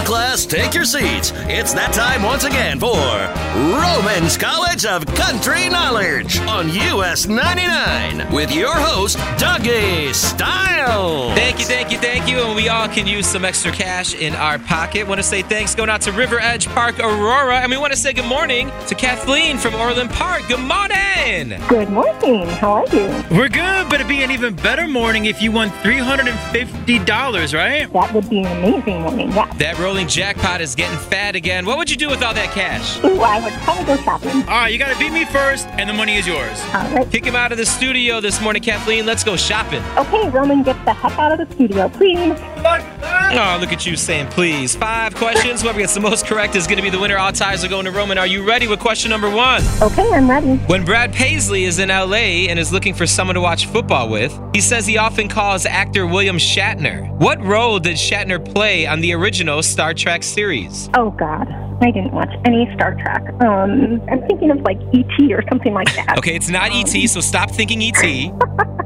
class, take your seats. It's that time once again for Roman's College of Country Knowledge on US 99 with your host, Dougie Style. Thank you, thank you, thank you. And we all can use some extra cash in our pocket. Want to say thanks going out to River Edge Park, Aurora. And we want to say good morning to Kathleen from Orland Park. Good morning. Good morning. How are you? We're good, but it'd be an even better morning if you won $350, right? That would be an amazing morning. Yeah. That rolling jackpot is getting fat again. What would you do with all that cash? Ooh, I would probably go shopping. All right, you got to beat me first, and the money is yours. All right. Kick him out of the studio this morning, Kathleen. Let's go shopping. Okay, Roman, get the heck out of the studio, please. Oh, look at you saying please. Five questions. Whoever gets the most correct is going to be the winner. All ties are going to Roman. Are you ready with question number one? Okay, I'm ready. When Brad Paisley is in LA and is looking for someone to watch football with, he says he often calls actor William Shatner. What role did Shatner play on the original Star Trek series? Oh, God. I didn't watch any Star Trek. Um, I'm thinking of like E.T. or something like that. Okay, it's not E.T., so stop thinking E.T.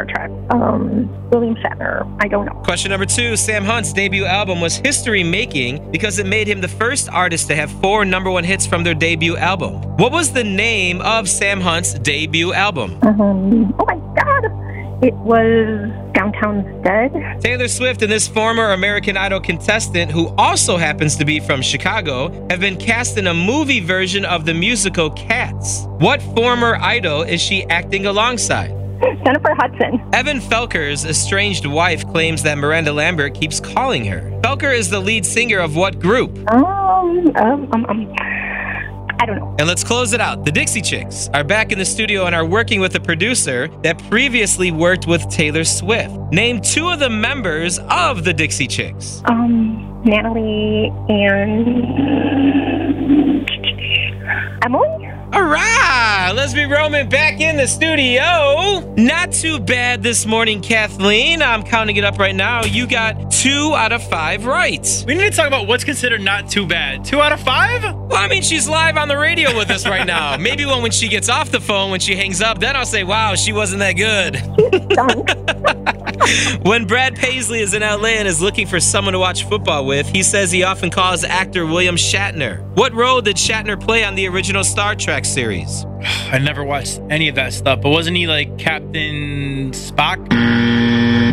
Star Trek. Um, William Shatner. I don't know. Question number two Sam Hunt's debut album was history making because it made him the first artist to have four number one hits from their debut album. What was the name of Sam Hunt's debut album? Um, oh, my God. It was Downtown's Dead. Taylor Swift and this former American Idol contestant, who also happens to be from Chicago, have been cast in a movie version of the musical Cats. What former idol is she acting alongside? Jennifer Hudson. Evan Felker's estranged wife claims that Miranda Lambert keeps calling her. Felker is the lead singer of what group? Um, um, um, um, I don't know. And let's close it out. The Dixie Chicks are back in the studio and are working with a producer that previously worked with Taylor Swift. Name two of the members of the Dixie Chicks. Um, Natalie and Emily. All right, Leslie Roman back in the studio. Not too bad this morning, Kathleen. I'm counting it up right now. You got two out of five right. We need to talk about what's considered not too bad. Two out of five? Well, I mean, she's live on the radio with us right now. Maybe when, when she gets off the phone, when she hangs up, then I'll say, wow, she wasn't that good. when Brad Paisley is in LA and is looking for someone to watch football with, he says he often calls actor William Shatner. What role did Shatner play on the original Star Trek series? I never watched any of that stuff, but wasn't he like Captain Spock?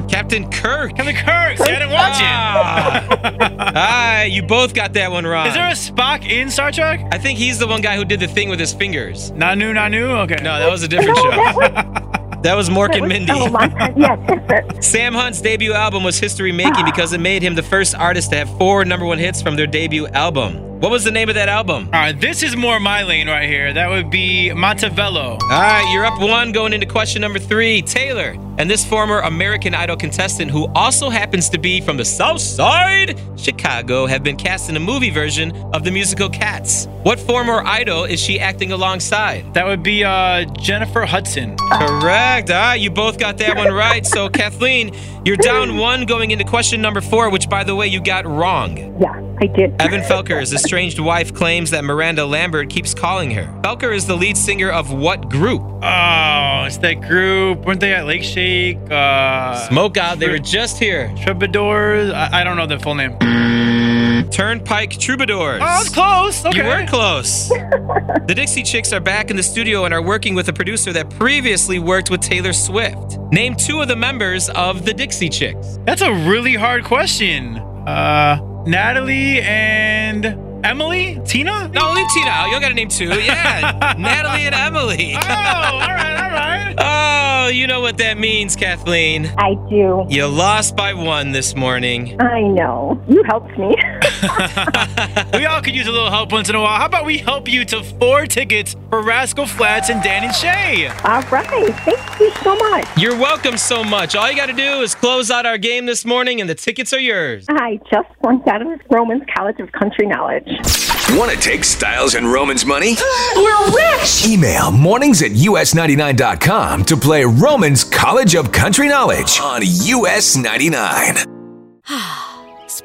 Captain Kirk. Captain Kirk. See, I didn't watch it. All ah. right, ah, you both got that one wrong. Is there a Spock in Star Trek? I think he's the one guy who did the thing with his fingers. Nanu, Nanu. Okay. No, that was a different show. that was, Mork that and Mindy. long time. Yes. Sam Hunt's debut album was history making because it made him the first artist to have four number one hits from their debut album. What was the name of that album? All right, this is more my lane right here. That would be Montevallo. All right, you're up one going into question number three. Taylor and this former American Idol contestant, who also happens to be from the South Side, Chicago, have been cast in a movie version of the musical Cats. What former idol is she acting alongside? That would be uh, Jennifer Hudson. Correct. All right, you both got that one right. So, Kathleen, you're down one going into question number four, which, by the way, you got wrong. Yeah, I did. Evan Felker's estranged wife claims that Miranda Lambert keeps calling her. Felker is the lead singer of what group? Oh, it's that group. Weren't they at Lake Shake? Uh, Smoke out. They were just here. Troubadours. I, I don't know the full name. Turnpike Troubadours. Oh, it's close. Okay. You were close. the Dixie Chicks are back in the studio and are working with a producer that previously worked with Taylor Swift. Name two of the members of the Dixie Chicks. That's a really hard question. Uh, Natalie and Emily? Tina? No, only Tina. You don't got to name too. Yeah, Natalie and Emily. Oh, all right, all right. Oh, you know what that means, Kathleen. I do. You lost by one this morning. I know. You helped me. we all could use a little help once in a while. How about we help you to four tickets for Rascal Flatts and Dan and Shay? All right. Thank you so much. You're welcome so much. All you got to do is close out our game this morning, and the tickets are yours. I just flunked out of Romans College of Country Knowledge. Want to take Styles and Roman's money? We're rich! Email mornings at us99.com to play Roman's College of Country Knowledge on US 99.